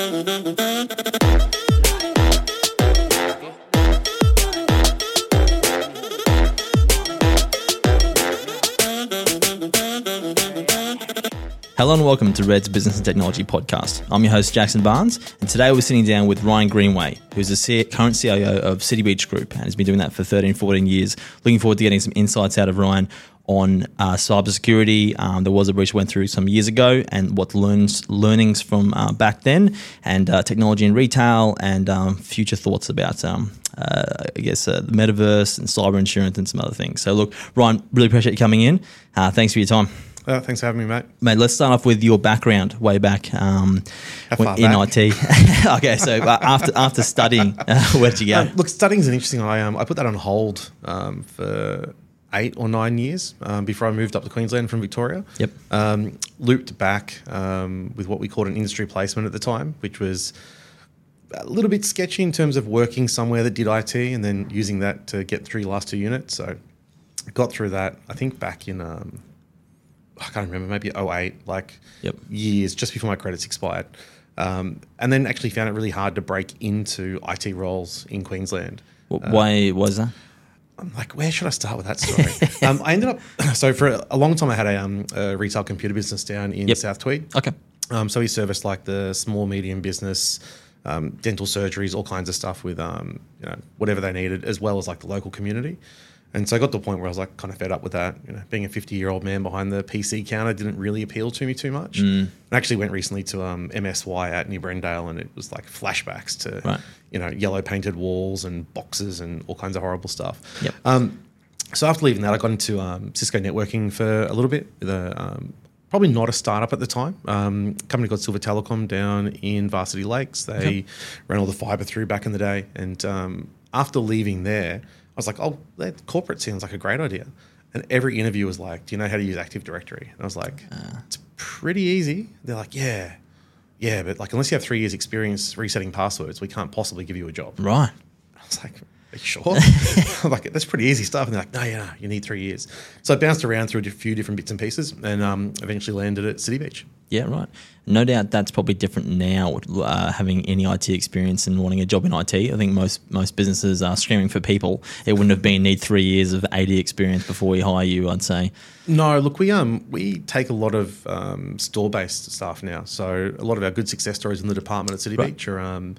Hello welcome to REDD's Business and Technology Podcast. I'm your host, Jackson Barnes, and today we're sitting down with Rhian Greenway, who's the current CIO of City Beach Group and has been doing that for 13, 14 years. Looking forward to getting some insights out of Rhian on uh, cybersecurity. Um, there was a breach we went through some years ago and what learns, learnings from uh, back then, and uh, technology in retail, and um, future thoughts about, um, uh, I guess, uh, the metaverse and cyber insurance and some other things. So, look, Rhian, really appreciate you coming in. Uh, thanks for your time. Uh, thanks for having me, mate. Mate, let's start off with your background way back um, far in back? IT. okay, so uh, after after studying, uh, where did you go? Um, look, studying's an interesting. I um, I put that on hold um, for eight or nine years um, before I moved up to Queensland from Victoria. Yep. Um, looped back um, with what we called an industry placement at the time, which was a little bit sketchy in terms of working somewhere that did IT and then using that to get through your last two units. So got through that. I think back in um, I can't remember, maybe 08, like Yep. years just before my credits expired. Um, and then actually found it really hard to break into IT roles in Queensland. Wh- Why was that? I'm like, where should I start with that story? um, I ended up, so for a, long time, I had a, um, a retail computer business down in Yep. South Tweed. Okay, Um, so we serviced like the small, medium business, um, dental surgeries, all kinds of stuff with um, you know whatever they needed, as well as like the local community. And so I got to the point where I was like kind of fed up with that. You know, being a 50 year old man behind the PC counter didn't really appeal to me too much. Mm. I actually went recently to um, MSY at New Brendale, and it was like flashbacks to Right. you know yellow painted walls and boxes and all kinds of horrible stuff. Yep. Um, so after leaving that, I got into um, Cisco networking for a little bit with a um, probably not a startup at the time. Um, company called Silver Telecom down in Varsity Lakes. They ran all the fiber through back in the day. And um, after leaving there, was like, oh, that corporate sounds like a great idea. And every interview was like, do you know how to use Active Directory? And I was like, uh. it's pretty easy. They're like, yeah, yeah, but like unless you have three years experience resetting passwords, we can't possibly give you a job. right. I was like, you sure? Like, that's pretty easy stuff. And they're like, no, yeah, you need three years. So I bounced around through a few different bits and pieces and um, eventually landed at City Beach. Yeah, right. No doubt that's probably different now, uh, having any IT experience and wanting a job in IT. I think most most businesses are screaming for people. It wouldn't have been need three years of AD experience before we hire you. I'd say. No, look, we um we take a lot of um, store based staff now. So a lot of our good success stories in the department at City Right. Beach are um,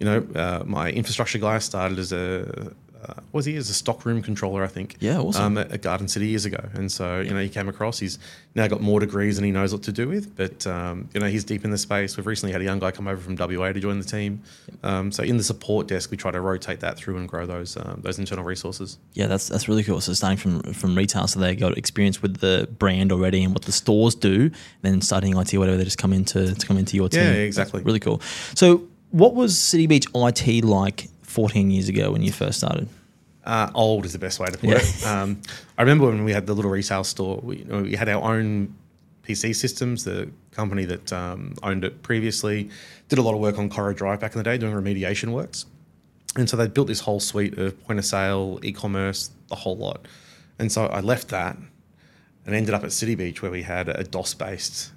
you know, uh, my infrastructure guy started as a uh, was he as a stockroom controller, I think. Yeah, awesome. Um, at, at Garden City years ago, and so you know he came across. He's now got more degrees and he knows what to do with. But um, you know he's deep in the space. We've recently had a young guy come over from WA to join the team. Um, so in the support desk, we try to rotate that through and grow those um, those internal resources. Yeah, that's that's really cool. So starting from from retail, so they got experience with the brand already and what the stores do, then starting IT, whatever, they just come into to come into your team. Yeah, That's exactly. really cool. So, what was City Beach IT like 14 years ago when you first started? Uh, old is the best way to put Yeah. it. Um, I remember when we had the little retail store. We, you know, we had our own PC systems. The company that um, owned it previously did a lot of work on Cora Drive back in the day, doing remediation works. And so they built this whole suite of point of sale, e-commerce, the whole lot. And so I left that and ended up at City Beach where we had a DOS-based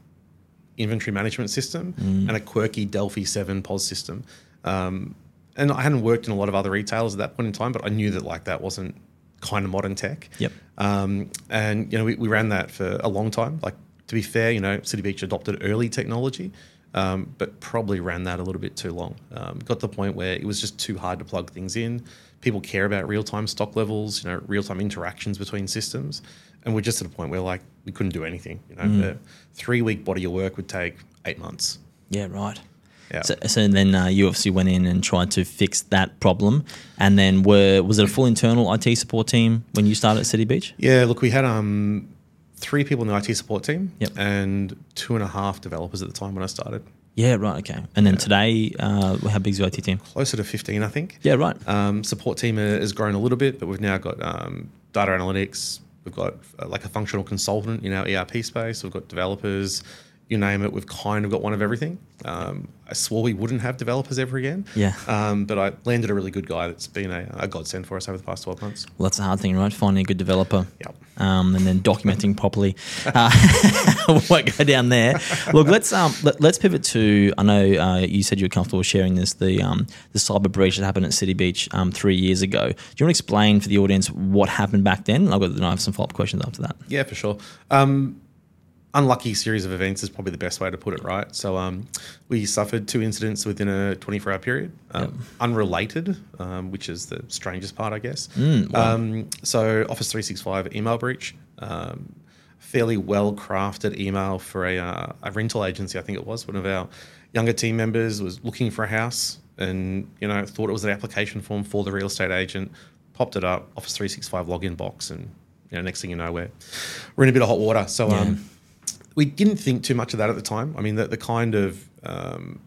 inventory management system and a quirky Delphi 7 POS system. Um, and I hadn't worked in a lot of other retailers at that point in time, but I knew that like that wasn't kind of modern tech. Yep. Um, and you know, we, we ran that for a long time. Like to be fair, you know, City Beach adopted early technology, um, but probably ran that a little bit too long. Um, got to the point where it was just too hard to plug things in. People care about real time stock levels, you know, real time interactions between systems, and we're just at a point where like we couldn't do anything. You know, a three week body of work would take eight months. Yeah, right. Yeah. So, so then uh, you obviously went in and tried to fix that problem, and then were was it a full internal IT support team when you started at City Beach? Yeah, look, we had um, three people in the IT support team Yep. and two and a half developers at the time when I started. Yeah, right. Okay. And then today, uh, how big's your IT team? Closer to 15, I think. Yeah, right. Um, support team has grown a little bit, but we've now got um, data analytics. We've got uh, like a functional consultant in our ERP space. We've got developers, you name it, we've kind of got one of everything. Um, I swore we wouldn't have developers ever again. Yeah. Um, but I landed a really good guy that's been a, a godsend for us over the past 12 months. Well, that's the hard thing, right? Finding a good developer. Yep. Um, and then documenting properly. Uh, we won't go down there. Look, let's um, let, us pivot to. I know uh, you said you were comfortable sharing this. The um, the cyber breach that happened at City Beach um, three years ago. Do you want to explain for the audience what happened back then? I've got. then I have some follow up questions after that. Yeah, for sure. Um, unlucky series of events is probably the best way to put it, right? So um, we suffered two incidents within a 24 hour period, um, yep. unrelated, um, which is the strangest part, I guess. Mm, wow. Um, so Office 365 email breach, um, fairly well crafted email for a, uh, a rental agency, I think it was. One of our younger team members was looking for a house and you know thought it was an application form for the real estate agent, popped it up, Office 365 login box, and you know next thing you know we're we're in a bit of hot water. So yeah. um, we didn't think too much of that at the time. I mean, the, the kind of um,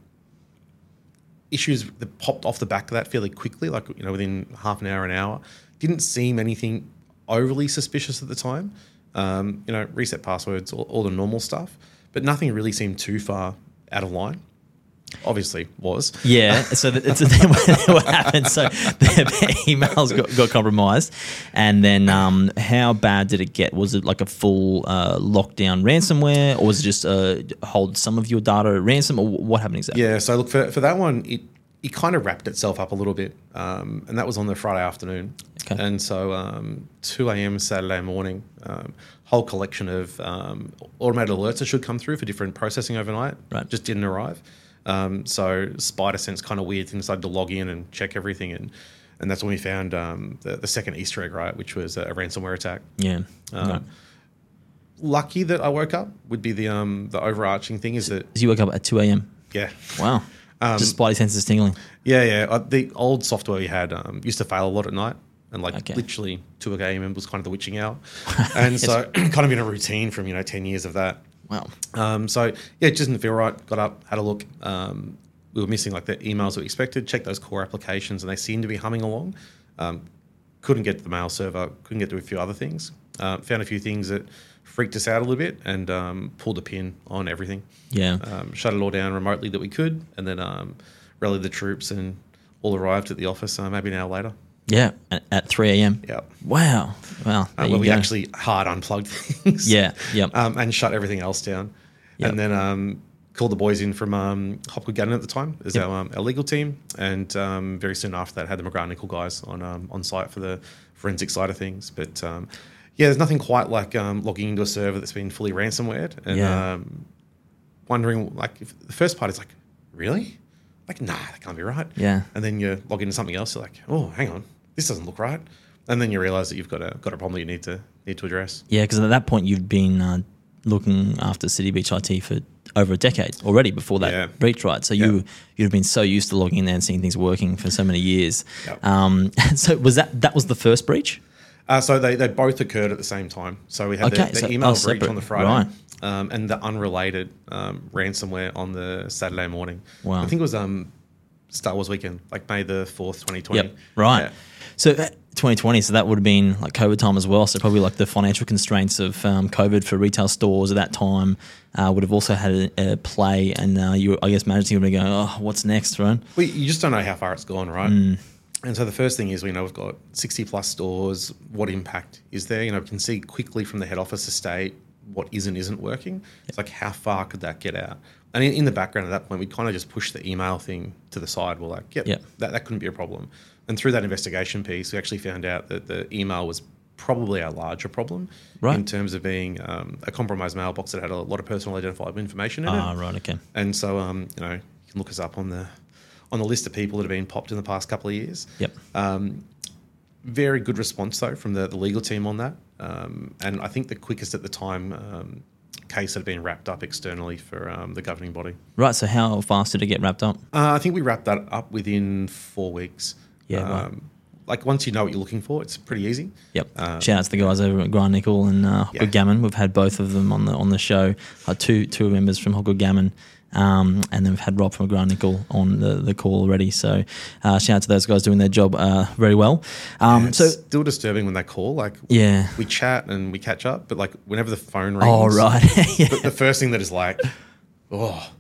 issues that popped off the back of that fairly quickly, like you know, within half an hour, an hour, didn't seem anything overly suspicious at the time. Um, you know, reset passwords, all, all the normal stuff, but nothing really seemed too far out of line obviously was. Yeah. So it's what happened. So their emails got, got compromised, and then um, how bad did it get? Was it like a full uh, lockdown ransomware, or was it just uh, hold some of your data at ransom, or what happened exactly? Yeah. So look for for that one, it it kind of wrapped itself up a little bit, um, and that was on the Friday afternoon. Okay. And so um, 2 a.m. Saturday morning, um, whole collection of um, automated alerts that should come through for different processing overnight right. just didn't arrive. Um, so Spider Sense kind of weird things decided to log in and check everything, and and that's when we found um, the, the, second Easter egg, right, which was a, a ransomware attack. Yeah. Um, no. Lucky that I woke up would be the um the overarching thing is that you woke up at two a.m. Yeah. Wow. Um, Just Spidey senses tingling. Yeah, yeah. Uh, the old software we had um, used to fail a lot at night and like okay. literally 2 a.m. was kind of the witching hour. And so kind of in a routine from, you know, 10 years of that. Wow. Um, so yeah, it just didn't feel right. Got up, had a look. Um, we were missing like the emails that we expected. Checked those core applications, and they seemed to be humming along. Um, couldn't get to the mail server. Couldn't get to a few other things. Uh, found a few things that freaked us out a little bit, and um, pulled a pin on everything. Yeah. Um, shut it all down remotely that we could, and then um, rallied the troops, and all arrived at the office uh, maybe an hour later. Yeah, at 3 a.m. Yeah. Wow. Wow. Uh, where we go. actually hard unplugged things. Yeah. Yeah. Um, and shut everything else down. Yep. And then um, called the boys in from um, Hopgood at the time as yep. our, um, our legal team. And um, very soon after that, had the McGrath Nicol guys on um, on site for the forensic side of things. But um, yeah, there's nothing quite like um, logging into a server that's been fully ransomware and yeah. um, wondering, like, if the first part is like, really? Like, nah, that can't be right. Yeah. And then you log into something else, you're like, oh, hang on, this doesn't look right. And then you realize that you've got a got a problem that you need to need to address. Yeah, because at that point you've been uh, looking after City Beach IT for over a decade already before that yeah. breach, right? So you you'd have been so used to logging in there and seeing things working for so many years. Yep. Um, so was that that was the first breach? Uh, so they, they both occurred at the same time. So we had okay, the, the so, email oh, breach separate. on the Friday, right. um, and the unrelated um, ransomware on the Saturday morning. Wow. I think it was um, Star Wars weekend, like May the fourth, twenty twenty. Yep. Right. Yeah. So 2020, so that would have been like COVID time as well. So probably like the financial constraints of um, COVID for retail stores at that time uh, would have also had a, a play, and uh, you, I guess, managing would be going, oh, what's next, right? Well, you just don't know how far it's gone, right? Mm. And so the first thing is we know we've got 60 plus stores. What impact is there? You know, we can see quickly from the head office estate what is and isn't working. It's like how far could that get out? And in, in, the background at that point, we kind of just pushed the email thing to the side. We're like, yep, yep. That, that couldn't be a problem. And through that investigation piece, we actually found out that the email was probably our larger problem right. in terms of being um, a compromised mailbox that had a lot of personal identifiable information in ah, it. Ah, right, okay. And so, um, you know, you can look us up on the on the list of people that have been popped in the past couple of years. Yep. Um, very good response though from the, the legal team on that, um, and I think the quickest at the time um, case that had been wrapped up externally for um, the governing body. Right. So how fast did it get wrapped up? Uh, I think we wrapped that up within four weeks. Yeah. Right. Um, like once you know what you're looking for, it's pretty easy. Yep. Uh, Shout out to the guys over at McGrath Nicol and uh, yeah. Ganim. We've had both of them on the on the show. Uh, two two members from Hopgood Ganim. Um, and then we've had Rob from McGrath Nicol on the, the call already. So uh, shout out to those guys doing their job uh, very well. Um, yeah, so still disturbing when they call. Like yeah, we chat and we catch up, but like whenever the phone rings, oh right, yeah. the, the, first thing that is like, Oh,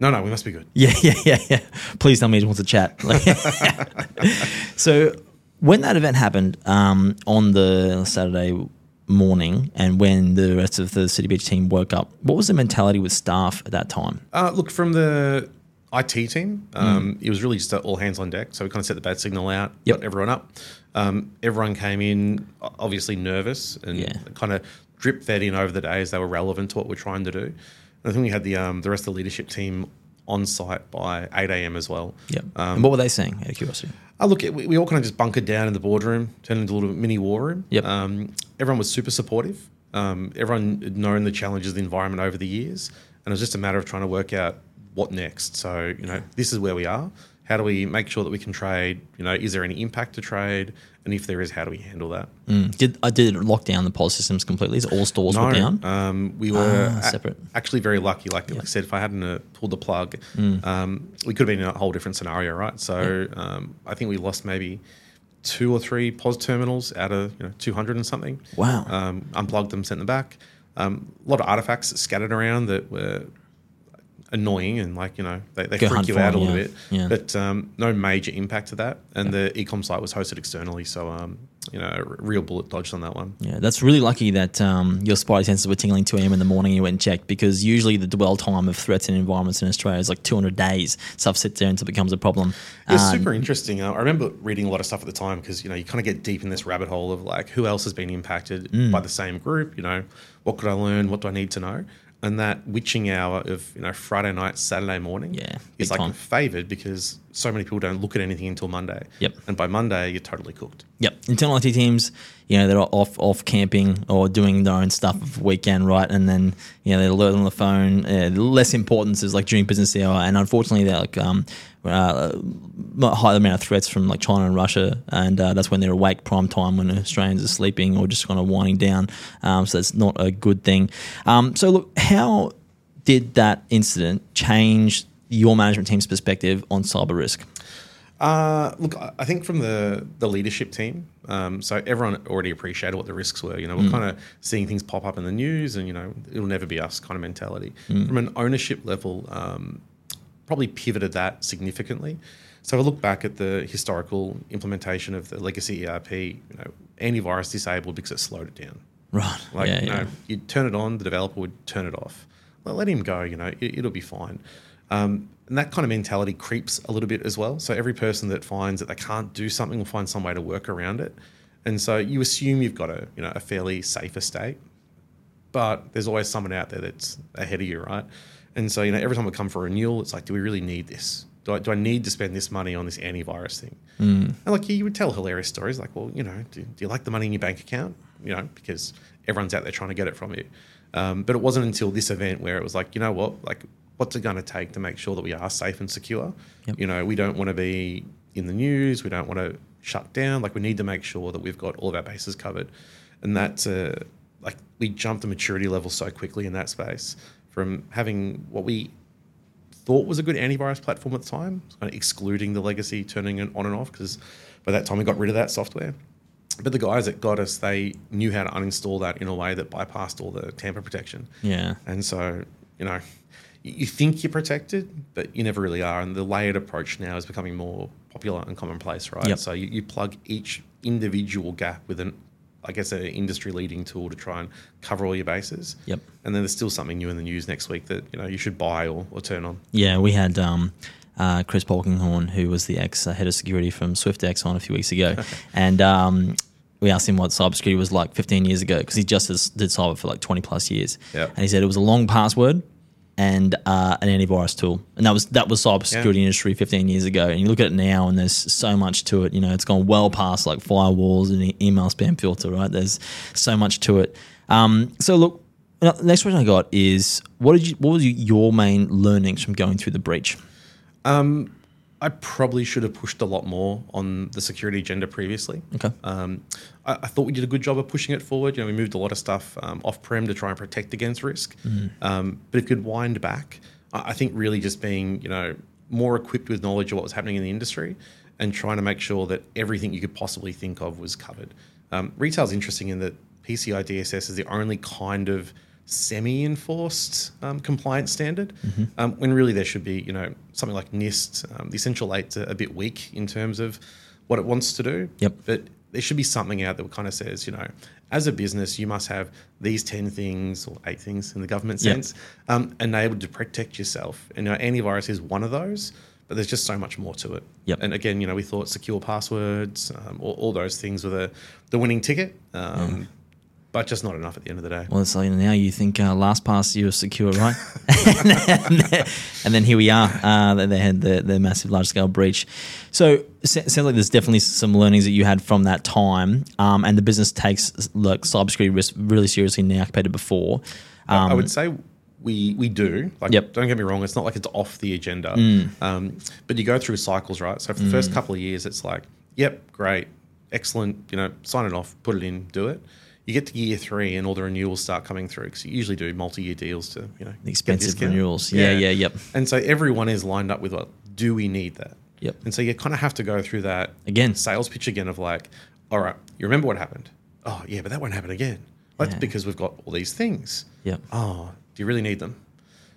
no, no, we must be good. Yeah, yeah, yeah, yeah. Please tell me he wants to chat. So when that event happened um, on the Saturday morning, and when the rest of the City Beach team woke up, what was the mentality with staff at that time? Uh, look, from the IT team, um, it was really just all hands on deck. So we kind of set the bad signal out, Yep. got everyone up. Um, everyone came in obviously nervous and Yeah. kind of drip fed in over the days they were relevant to what we're trying to do. And I think we had the um, the rest of the leadership team on site by 8 a.m. as well. Yep. Um, and what were they saying? Out of curiosity. Oh, look, we, we all kind of just bunkered down in the boardroom, turned into a little mini war room. Yep. Um, everyone was super supportive. Um, everyone had known the challenges of the environment over the years, and it was just a matter of trying to work out what next. So, you know, this is where we are. How do we make sure that we can trade? You know, is there any impact to trade? And if there is, how do we handle that? Mm. Did I did lock down the POS systems completely? So all stores were down. Um, we were Ah, a- separate. actually very lucky. Like, like I said, if I hadn't uh, pulled the plug, Mm. um, we could have been in a whole different scenario, right? So um, I think we lost maybe two or three POS terminals out of you know 200 and something. Wow. Um, unplugged them, sent them back. Um, a lot of artifacts scattered around that were annoying and like you know they, they Go freak you out a little yeah. bit Yeah. but um, no major impact to that and the ecom site was hosted externally so um, you know a real bullet dodged on that one Yeah, that's really lucky that um, your spidey senses were tingling 2 a.m. in the morning and you went and checked because usually the dwell time of threats and environments in Australia is like 200 days. Stuff sits there until it becomes a problem. It's Um, super interesting. I remember reading a lot of stuff at the time because you know you kind of get deep in this rabbit hole of like who else has been impacted Mm. by the same group. You know, what could I learn? What do I need to know? And that witching hour of you know Friday night, Saturday morning, Yeah, is like time. favored because so many people don't look at anything until Monday. Yep. And by Monday, you're totally cooked. Yep, internal IT teams, you know, they're off off camping or doing their own stuff of weekend, right? And then you know they're alert on the phone. Uh, less importance is like during business hour, and unfortunately, they're like um, uh, a high amount of threats from like China and Russia, and uh, that's when they're awake prime time when Australians are sleeping or just kind of winding down. Um, so that's not a good thing. Um, so look, how did that incident change your management team's perspective on cyber risk? Uh, look, I think from the the leadership team, um, so everyone already appreciated what the risks were. You know, we're kind of seeing things pop up in the news, and you know, it'll never be us kind of mentality. From an ownership level, um, probably pivoted that significantly. So if I look back at the historical implementation of the legacy ERP. You know, antivirus disabled because it slowed it down. Right. Like, yeah, you yeah. know, you'd turn it on, the developer would turn it off. Well, let him go, you know, it, it'll be fine. Um, and that kind of mentality creeps a little bit as well. So every person that finds that they can't do something will find some way to work around it. And so you assume you've got a, you know, a fairly safe estate, but there's always someone out there that's ahead of you, right? And so, you know, every time we come for renewal, it's like, do we really need this? Do I, do I need to spend this money on this antivirus thing? And like you would tell hilarious stories like, well, you know, do, do you like the money in your bank account? You know, because everyone's out there trying to get it from you. Um, but it wasn't until this event where it was like, you know what, like, what's it going to take to make sure that we are safe and secure? Yep. You know, we don't want to be in the news. We don't want to shut down. Like, we need to make sure that we've got all of our bases covered. And that's uh, like we jumped the maturity level so quickly in that space from having what we thought was a good antivirus platform at the time, kind of excluding the legacy, turning it on and off because by that time we got rid of that software. But the guys that got us, they knew how to uninstall that in a way that bypassed all the tamper protection. Yeah. And so, you know, you think you're protected, but you never really are. And the layered approach now is becoming more popular and commonplace, right? Yep. So you, you plug each individual gap with an, I guess, an industry leading tool to try and cover all your bases. Yep. And then there's still something new in the news next week that you know you should buy or, or turn on. Yeah, we had um, uh, Chris Polkinghorn, who was the ex uh, head of security from SwiftX, on a few weeks ago, and um, we asked him what cybersecurity was like 15 years ago because he just has, did cyber for like 20 plus years, Yeah. and he said it was a long password and uh, an antivirus tool, and that was that was cybersecurity Yeah. industry 15 years ago. And you look at it now, and there's so much to it. You know, it's gone well past like firewalls and e- email spam filter, right? There's so much to it. Um, so look. Next question I got is what did you what was your main learnings from going through the breach? I probably should have pushed a lot more on the security agenda previously. Okay. Um, I, I thought we did a good job of pushing it forward. You know, we moved a lot of stuff um, off prem to try and protect against risk. Um, but if you could wind back, I, I think really just being you know more equipped with knowledge of what was happening in the industry and trying to make sure that everything you could possibly think of was covered. Um, retail's interesting in that PCI DSS is the only kind of semi-enforced um, compliance standard, Mm-hmm. um, when really there should be, you know, something like NIST. Um, the Essential Eight's a, a bit weak in terms of what it wants to do. Yep. But there should be something out that kind of says, you know, as a business, you must have these 10 things or eight things in the government Yep. sense um, enabled to protect yourself. And you know, antivirus is one of those, but there's just so much more to it. Yep. And again, you know, we thought secure passwords, um, all, all those things were the, the winning ticket, um, but just not enough at the end of the day. Well, so now you think uh, LastPass you're secure, right? and, then, and then here we are. Uh, they- had the, the massive large scale breach. So it sounds like there's definitely some learnings that you had from that time, um, and the business takes like cybersecurity risk really seriously now compared to before. I- I Um, would say we we do. Like, Yep. Mm. don't get me wrong. It's not like it's off the agenda. Um, but you go through cycles, right? So for the first couple of years, it's like, yep, great, excellent. You know, sign it off, put it in, do it. You get to year three, and all the renewals start coming through because you usually do multi-year deals to you know expensive renewals. Yeah, yeah, yep. And so everyone is lined up with what do we need that? Yep. And so you kind of have to go through that Again. sales pitch again of like, all right, you remember what happened? Oh yeah, but that won't happen again. That's Yeah. because we've got all these things. Yep. Oh, do you really need them?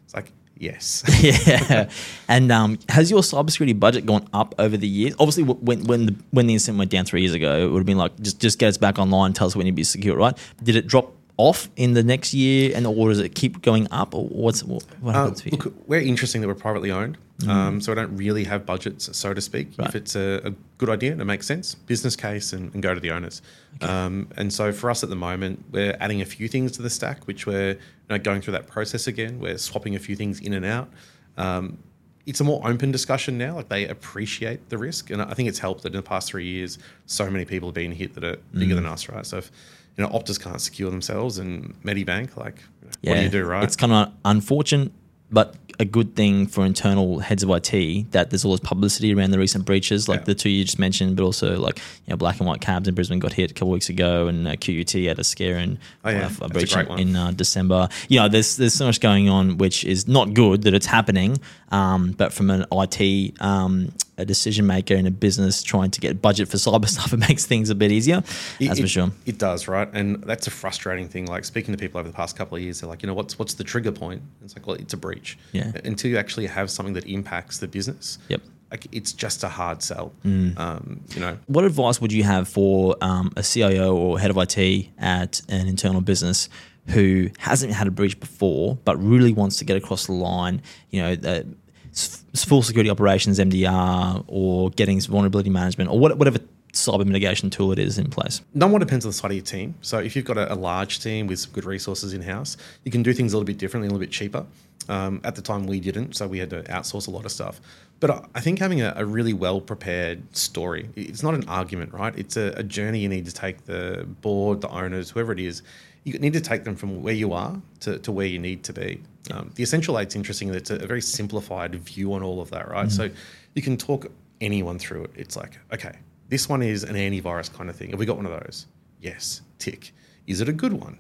It's like, yes. yeah. And um, has your cybersecurity budget gone up over the years? Obviously, when when the when the incident went down three years ago, it would have been like just just get us back online, tell us when you be secure, right? Did it drop off in the next year, and or does it keep going up, or what's what, what Uh, happens look, we're interesting that we're privately owned, um, so I don't really have budgets, so to speak. Right. If it's a, a good idea and it makes sense, business case, and, and go to the owners. Um, and so for us at the moment, we're adding a few things to the stack, which we're you know, going through that process again. We're swapping a few things in and out. Um, it's a more open discussion now. Like they appreciate the risk, and I think it's helped that in the past three years, so many people have been hit that are bigger Mm. than us, right? So if you know Optus can't secure themselves, and Medibank, like, what do you do, right? It's kind of unfortunate, but a good thing for internal heads of IT that there's all this publicity around the recent breaches, like Yeah. the two you just mentioned, but also like you know black and white cabs in Brisbane got hit a couple weeks ago, and uh, QUT had a scare and Oh, yeah. a a breach great one. in uh, December. You know, there's there's so much going on which is not good that it's happening, um, but from an IT um, a decision maker in a business trying to get budget for cyber stuff, it makes things a bit easier. It- that's for it- sure. It does, right? And that's a frustrating thing. Like speaking to people over the past couple of years, they're like, you know, what's what's the trigger point? It's like, well, it's a breach. Yeah. Until you actually have something that impacts the business. Yep. Like it's just a hard sell. Mm. Um, you know, What advice would you have for um, a CIO or head of IT at an internal business who hasn't had a breach before but really wants to get across the line? You know, uh, full security operations (MDR) or getting vulnerability management or whatever cyber mitigation tool it is in place. one depends on the side of your team. So if you've got a, a large team with some good resources in house, you can do things a little bit differently, a little bit cheaper. Um, at the time, we didn't, so we had to outsource a lot of stuff. But I- I think having a, a really well prepared story, it's not an argument, right? It's a, a journey you need to take the board, the owners, whoever it is. You need to take them from where you are to, to where you need to be. Um, the Essential Eight's interesting it's a, very simplified view on all of that, right? So you can talk anyone through it. It's like, okay, this one is an antivirus kind of thing. Have we got one of those? Yes. Tick. Is it a good one?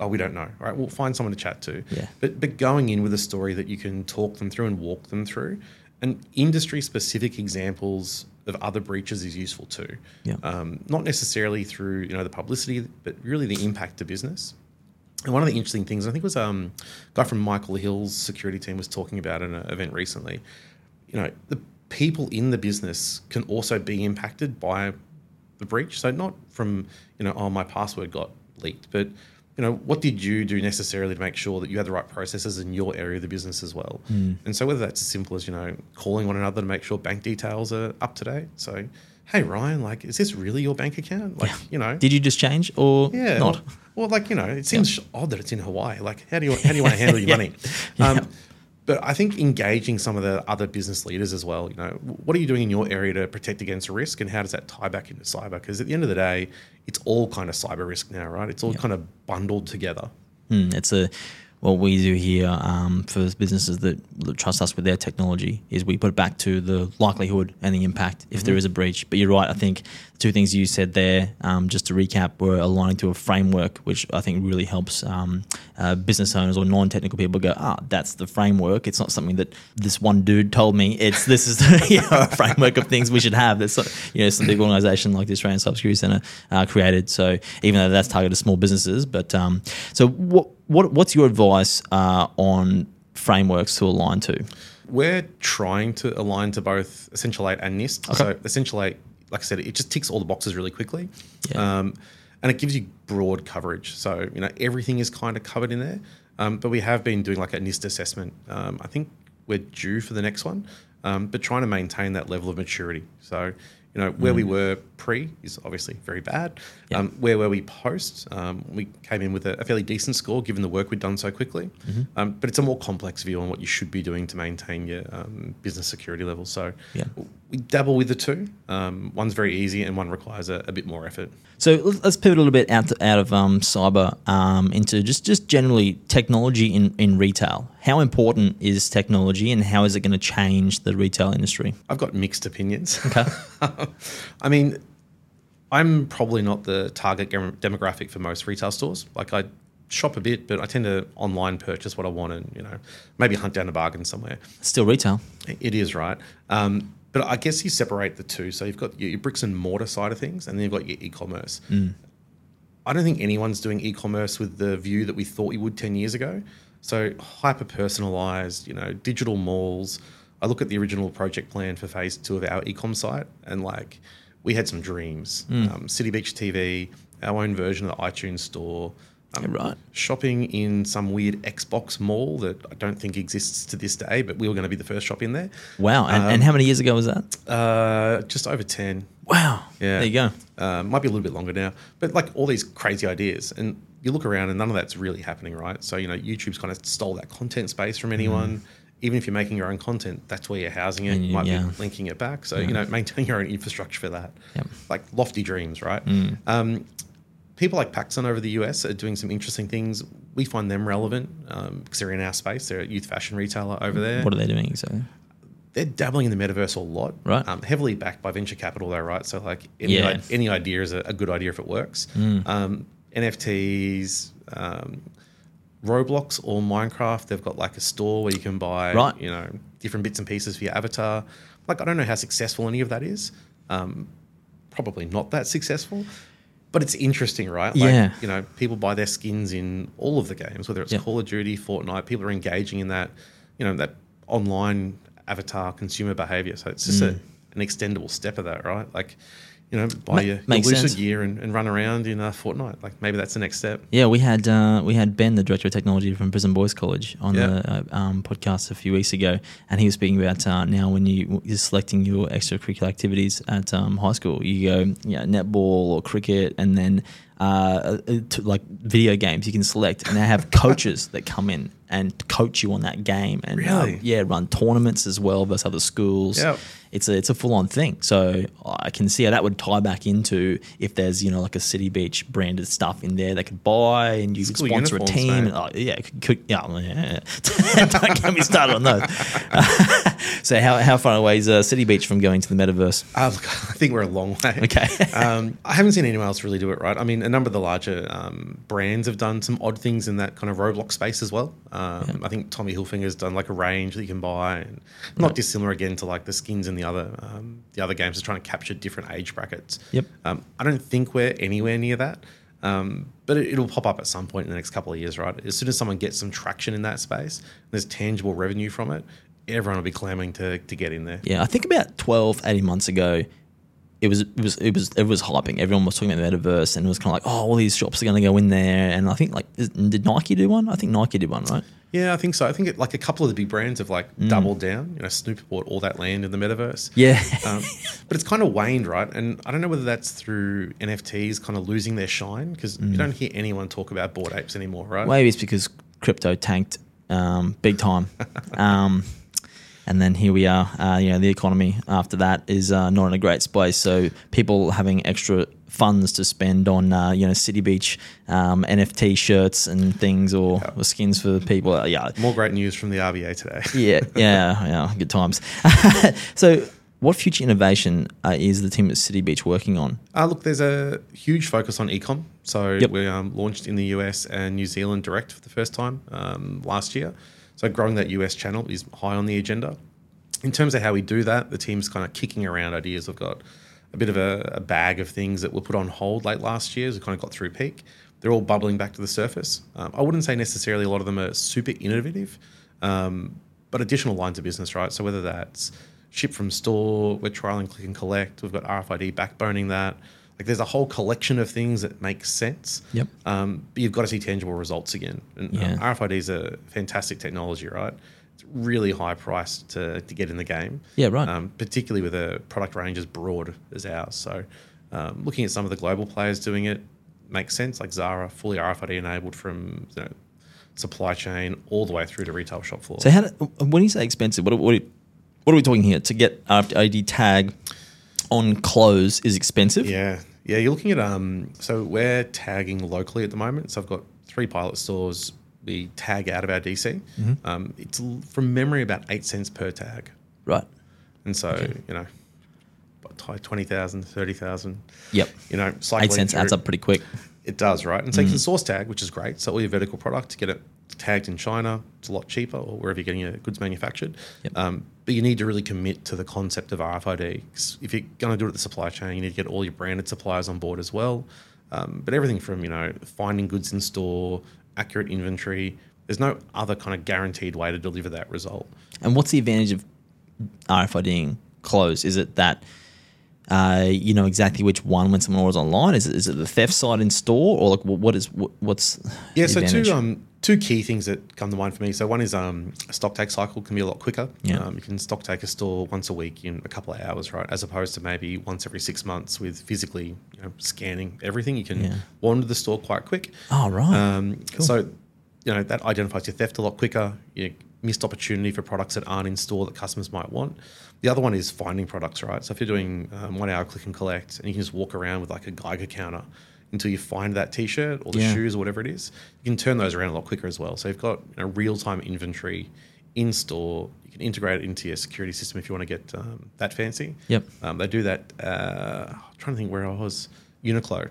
Oh, we don't know. All right, we'll find someone to chat to. Yeah. But but going in with a story that you can talk them through and walk them through, and industry specific examples of other breaches is useful too. Yeah. Um, not necessarily through you know the publicity, but really the impact to business. And one of the interesting things, I think, it was um, a guy from Michael Hill's security team was talking about in an event recently. You know, the people in the business can also be impacted by the breach. So not from you know, oh, my password got leaked, but you know, what did you do necessarily to make sure that you had the right processes in your area of the business as well? And so whether that's as simple as you know, calling one another to make sure bank details are up to date. So, hey Ryan, like, is this really your bank account? Like, you know, Did you just change or yeah. not? Well, like you know, it seems odd that it's in Hawaii. Like, how do you how do you want to handle your money? Um, but I think engaging some of the other business leaders as well. You know, what are you doing in your area to protect against risk, and how does that tie back into cyber? Because at the end of the day, it's all kind of cyber risk now, right? It's all kind of bundled together. Mm, it's a what we do here um, for businesses that, trust us with their technology is we put it back to the likelihood and the impact if there is a breach. But you're right. I think the two things you said there, um, just to recap, were aligning to a framework, which I think really helps um, uh, business owners or non-technical people go, ah, that's the framework. It's not something that this one dude told me. It's this is the you know, a framework of things we should have. That's you know some big organisation like the Australian Cybersecurity Centre uh, created. So even though that's targeted small businesses, but um, so what what what's your advice uh, on frameworks to align to? We're trying to align to both Essential 8 and NIST. So Essential 8, like I said, it just ticks all the boxes really quickly. Yeah. Um, and it gives you broad coverage. So, you know, everything is kind of covered in there. Um, but we have been doing like a NIST assessment. Um, I think we're due for the next one, um, but trying to maintain that level of maturity. So, you know, where we were pre is obviously very bad. Yeah. Um, where were we post? Um, we came in with a, a fairly decent score given the work we'd done so quickly. Um, but it's a more complex view on what you should be doing to maintain your um, business security level. So Yeah. we dabble with the two. Um, one's very easy and one requires a, a bit more effort. So let's let's pivot a little bit out to, out of um, cyber um, into just just generally technology in, in retail. How important is technology, and how is it going to change the retail industry? I've got mixed opinions. Okay. I mean, I'm probably not the target demographic for most retail stores. Like I shop a bit, but I tend to online purchase what I want and you know maybe hunt down a bargain somewhere. Still retail. It is right. Um, but I guess you separate the two. So you've got your, bricks and mortar side of things, and then you've got your e-commerce. I don't think anyone's doing e-commerce with the view that we thought we would ten years ago. So hyper personalized, you know, digital malls. I look at the original project plan for phase two of our e-com site, and like we had some dreams. Um, City Beach TV, our own version of the iTunes store. Um, Right. Shopping in some weird Xbox mall that I don't think exists to this day, but we were going to be the first shop in there. Wow. And, and how many years ago was that? Uh, just over 10. Wow. Yeah. There you go. Uh, might be a little bit longer now, but like all these crazy ideas, and you look around and none of that's really happening, right? So you know, YouTube's kind of stole that content space from anyone. Even if you're making your own content, that's where you're housing it. You you- might yeah. be linking it back. So you know, maintain your own infrastructure for that. Yep. Like lofty dreams, right? Um, people like PacSun over the US are doing some interesting things. We find them relevant um, because they're in our space. They're a youth fashion retailer over there What are they doing exactly? they're dabbling in the metaverse a lot, Right. Um, heavily backed by venture capital, though, right? So like any Yeah. i- any idea is a, a good idea if it works. Um, NFTs, um, Roblox or Minecraft, they've got like a store where you can buy, Right. you know, different bits and pieces for your avatar. Like I don't know how successful any of that is. Um, probably not that successful. But it's interesting, right? Like, Yeah. You know, people buy their skins in all of the games, whether it's Yeah. Call of Duty, Fortnite. People are engaging in that, you know, that online avatar consumer behavior. So it's just a, an extendable step of that, right? Like, you know, buy. Ma- your, your makes Lucid sense. gear and, and run around in uh, Fortnite. Like maybe that's the next step. Yeah, we had uh, we had Ben, the director of technology from Brisbane Boys College, on Yeah. the uh, um, podcast a few weeks ago, and he was speaking about uh, now when you you're selecting your extracurricular activities at um, high school, you go know, netball or cricket, and then uh, uh, to, like video games, you can select, and they have coaches that come in and coach you on that game, and uh, Really? yeah, run tournaments as well versus other schools. Yep. It's a it's a full on thing. So I can see how that would tie back into if there's you know like a City Beach branded stuff in there they could buy and you could sponsor a team. And, oh, yeah, could, could, yeah, yeah. Don't get me started on those. so how how far away is uh, City Beach from going to the metaverse? Uh, look, I think we're a long way. Okay. um, I haven't seen anyone else really do it right. I mean, a number of the larger um, brands have done some odd things in that kind of Roblox space as well. Um, I think Tommy Hilfiger's done like a range that you can buy, and not dissimilar again to like the skins and the other um, the other games. Are trying to capture different age brackets. Yep. Um, I don't think we're anywhere near that. Um, but it, it'll pop up at some point in the next couple of years, right? As soon as someone gets some traction in that space, there's tangible revenue from it, everyone will be clamoring to, to get in there. Yeah, I think about 12, 18 months ago, it was it was it was it was hyping. Everyone was talking about the metaverse, and it was kind of like, oh, all these shops are going to go in there. And I think like, is, did Nike do one? I think Nike did one, right? Yeah, I think so. I think it, like a couple of the big brands have like Mm. doubled down. You know, Snoop bought all that land in the metaverse. Yeah. Um, but it's kind of waned, right? And I don't know whether that's through NFTs kind of losing their shine because Mm. you don't hear anyone talk about Bored Apes anymore, right? Maybe it's because crypto tanked um, big time. um, and then here we are. Uh, you know, the economy after that is uh, not in a great space. So people having extra funds to spend on, uh, you know, City Beach um, NFT shirts and things or, or skins for people. Uh, yeah, More great news from the RBA today. yeah, yeah, yeah. Good times. so, what future innovation uh, is the team at City Beach working on? Uh, look, there's a huge focus on ecom. So Yep. we um, launched in the US and New Zealand direct for the first time um, last year. So growing that US channel is high on the agenda. In terms of how we do that, the team's kind of kicking around ideas. We've got a bit of a, a bag of things that were put on hold late last year as we kind of got through peak. they're all bubbling back to the surface. Um, I wouldn't say necessarily a lot of them are super innovative, um, but additional lines of business, right? So whether that's ship from store, we're trialing click and collect, we've got RFID backboning that. Like there's a whole collection of things that make sense. Yep. Um, but you've got to see tangible results again. And Yeah. um, RFID is a fantastic technology, right? It's really high priced to, to get in the game. Yeah, right. Um, particularly with a product range as broad as ours. So um, looking at some of the global players doing it makes sense. Like Zara, fully RFID enabled from you know, supply chain all the way through to retail shop floor. So how? Do, when you say expensive, what, what, what are we talking here? To get RFID tag on clothes is expensive. Yeah, yeah. You're looking at um. So we're tagging locally at the moment. So I've got three pilot stores. We tag out of our DC. Mm-hmm. Um, it's from memory about eight cents per tag, Right. and so you know, what, t- 20,000, 30,000. Yep. You know, Eight cents adds up pretty quick. It does, right? And so you can source tag, which is great. So all your vertical product, to get it tagged in China. It's a lot cheaper, or wherever you're getting your goods manufactured. Yep. Um, but you need to really commit to the concept of RFID. If you're going to do it at the supply chain, you need to get all your branded suppliers on board as well. Um, but everything from you know finding goods in store, accurate inventory. There's no other kind of guaranteed way to deliver that result. And what's the advantage of RFIDing clothes? Is it that uh, you know exactly which one when someone orders online? Is it, is it the theft side in store, or like what is what, what's Yeah, so advantage? two um two key things that come to mind for me. So one is um a stock take cycle can be a lot quicker. Yeah. Um, you can stock take a store once a week in a couple of hours, right? As opposed to maybe once every six months with physically you know scanning everything. You can Yeah. wander the store quite quick. Oh right. Um, So, you know, that identifies your theft a lot quicker. You missed opportunity for products that aren't in store that customers might want. The other one is finding products, right? So if you're doing um, one hour click and collect and you can just walk around with like a Geiger counter until you find that t-shirt or the Yeah. shoes or whatever it is, you can turn those around a lot quicker as well. So you've got you know, real-time inventory in store. You can integrate it into your security system if you want to get um, that fancy. Yep. Um, they do that. Uh, I'm trying to think where I was. Uniqlo.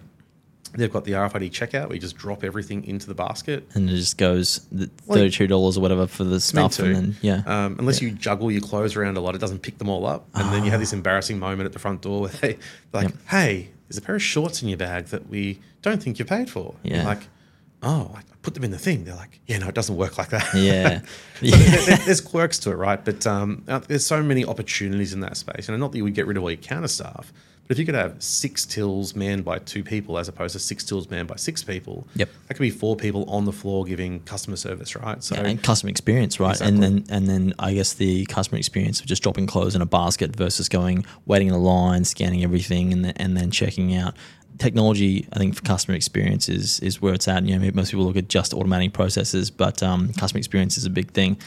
They've got the RFID checkout where you just drop everything into the basket. and it just goes thirty-two dollars or whatever for the stuff, and then yeah, Um, unless you juggle your clothes around a lot, it doesn't pick them all up, and then you have this embarrassing moment at the front door where they they're like, Yep. "Hey, there's a pair of shorts in your bag that we don't think you paid for." Yeah. like, "Oh, I put them in the thing." They're like, "Yeah, no, it doesn't work like that." yeah, yeah. there- there- there's quirks to it, right? But um, uh, there's so many opportunities in that space, and not that you would get rid of all your counter staff, but if you could have six tills manned by two people as opposed to six tills manned by six people, Yep. that could be four people on the floor giving customer service, right? So Yeah, and customer experience, right? And then and then I guess the customer experience of just dropping clothes in a basket versus going waiting in a line, scanning everything, and then, and then checking out. Technology, I think, for customer experience is is where it's at. You know, most people look at just automating processes, but um, customer experience is a big thing.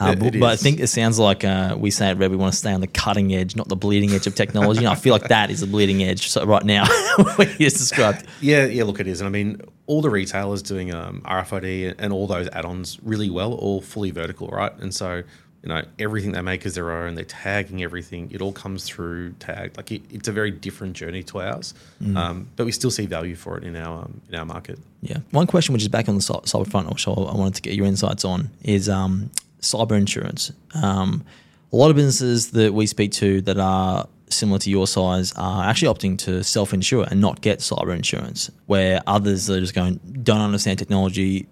Uh, It- but, it but I think it sounds like uh, we say at REDD, we want to stay on the cutting edge, not the bleeding edge of technology. and I feel like that is the bleeding edge. So right now, what you just described. Yeah, yeah. Look, it is, and I mean, all the retailers doing um, RFID and all those add-ons really well, all fully vertical, right? And so, you know, everything they make is their own. They're tagging everything. It all comes through tagged. Like it, it's a very different journey to ours, um, but we still see value for it in our um, in our market. Yeah. One question, which is back on the cy- cyber front, which I I wanted to get your insights on, is um, cyber insurance. Um, a lot of businesses that we speak to that are similar to your size are actually opting to self-insure and not get cyber insurance, where others are just going, don't understand technology,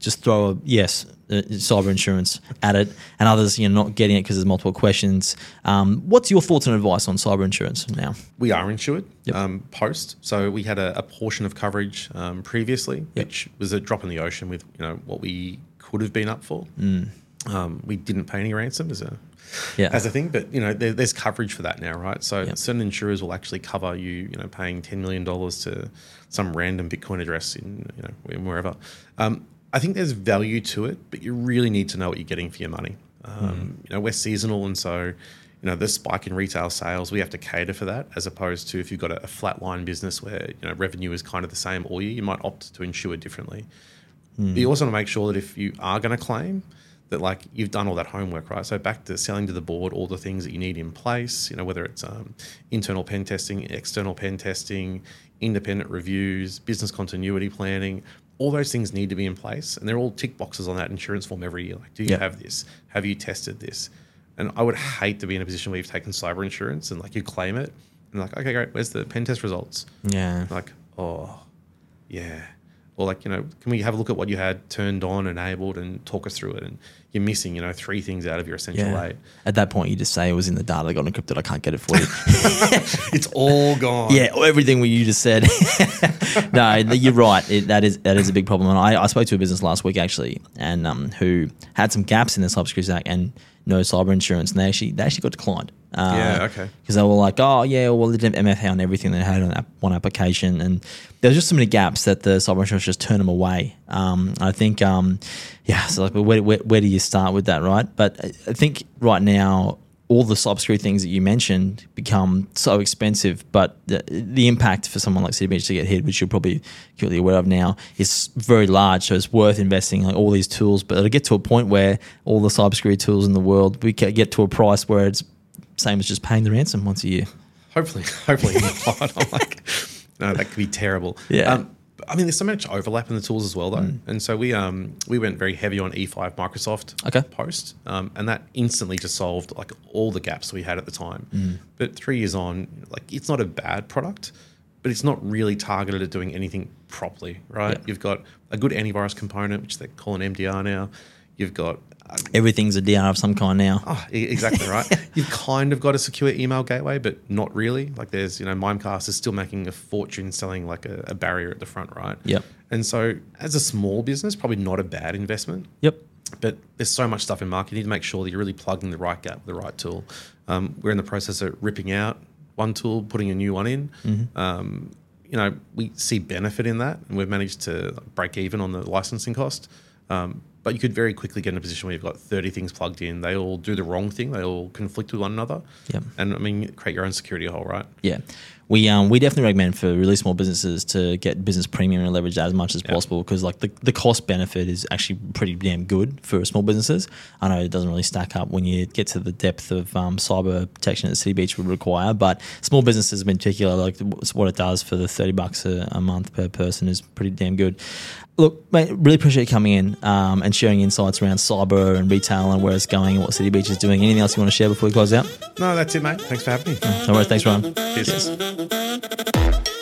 just throw a yes, uh, cyber insurance at it, and others, you know, not getting it because there's multiple questions. Um, what's your thoughts and advice on cyber insurance now? We are insured Yep. um, post, so we had a, a portion of coverage um, previously, Yep. which was a drop in the ocean with you know what we could have been up for. Um, we didn't pay any ransom as a Yeah. as a thing, but you know there, there's coverage for that now, right? So Yep. certain insurers will actually cover you, you know, paying ten million dollars to some random Bitcoin address in you know wherever. Um, I think there's value to it, but you really need to know what you're getting for your money. Um, You know, we're seasonal, and so you know the spike in retail sales, we have to cater for that, as opposed to if you've got a, a flat line business where you know revenue is kind of the same all year, you might opt to insure differently. But you also want to make sure that if you are going to claim, that like you've done all that homework, right? So back to selling to the board all the things that you need in place, you know, whether it's um, internal pen testing, external pen testing, independent reviews, business continuity planning, all those things need to be in place, and they're all tick boxes on that insurance form every year. Like, do you have this? Have you tested this? And I would hate to be in a position where you've taken cyber insurance and like you claim it, and like, okay, great, where's the pen test results? Yeah. Like, oh, yeah. Or like you know, can we have a look at what you had turned on, enabled, and talk us through it? And you're missing you know three things out of your essential Yeah. eight. At that point, you just say it was in the data that got encrypted. I can't get it for you. It's all gone. yeah, everything what you just said. no, you're right. It, that is that is a big problem. And I, I spoke to a business last week actually, and um, who had some gaps in their cybersecurity stack and no cyber insurance, and they actually they actually got declined. Uh, Yeah, okay. Because they were like, oh yeah, well they didn't have MFA on everything they had on that one application, and there was just so many gaps that the cyber insurance just turned them away. Um, I think, um, yeah, so like, where, where, where do you start with that, right? But I think right now all the cybersecurity things that you mentioned become so expensive, but the, the impact for someone like CDBH to get hit, which you're probably acutely aware of now, is very large. So it's worth investing in like all these tools, but it'll get to a point where all the cybersecurity tools in the world, we get to a price where it's same as just paying the ransom once a year. Hopefully, hopefully not. I'm like, no, that could be terrible. Yeah. Um, I mean, there's so much overlap in the tools as well, though, and so we um we went very heavy on E5 Microsoft Okay. post, um, and that instantly just solved like all the gaps we had at the time. But three years on, like it's not a bad product, but it's not really targeted at doing anything properly, right? Yeah. You've got a good antivirus component, which they call an MDR now. You've got Everything's a DR of some kind now. Oh, exactly right. You've kind of got a secure email gateway, but not really. Like there's, you know, Mimecast is still making a fortune selling like a, a barrier at the front, right? Yep. And so as a small business, probably not a bad investment. Yep. But there's so much stuff in market. You need to make sure that you're really plugging the right gap with the right tool. Um, we're in the process of ripping out one tool, putting a new one in. Um, you know, we see benefit in that, and we've managed to break even on the licensing cost. Um, but you could very quickly get in a position where you've got 30 things plugged in. They all do the wrong thing. They all conflict with one another. Yep. And I mean, create your own security hole, right? Yeah. We um we definitely recommend for really small businesses to get business premium and leverage that as much as possible because like the, the cost benefit is actually pretty damn good for small businesses. I know it doesn't really stack up when you get to the depth of um, cyber protection that City Beach would require, but small businesses in particular, like what it does for the thirty bucks a, a month per person is pretty damn good. Look, mate, really appreciate you coming in um, and sharing insights around cyber and retail and where it's going and what City Beach is doing. Anything else you want to share before we close out? No, that's it, mate. Thanks for having me. No worries. Thanks, Rhian. Cheers. Cheers. Thank you.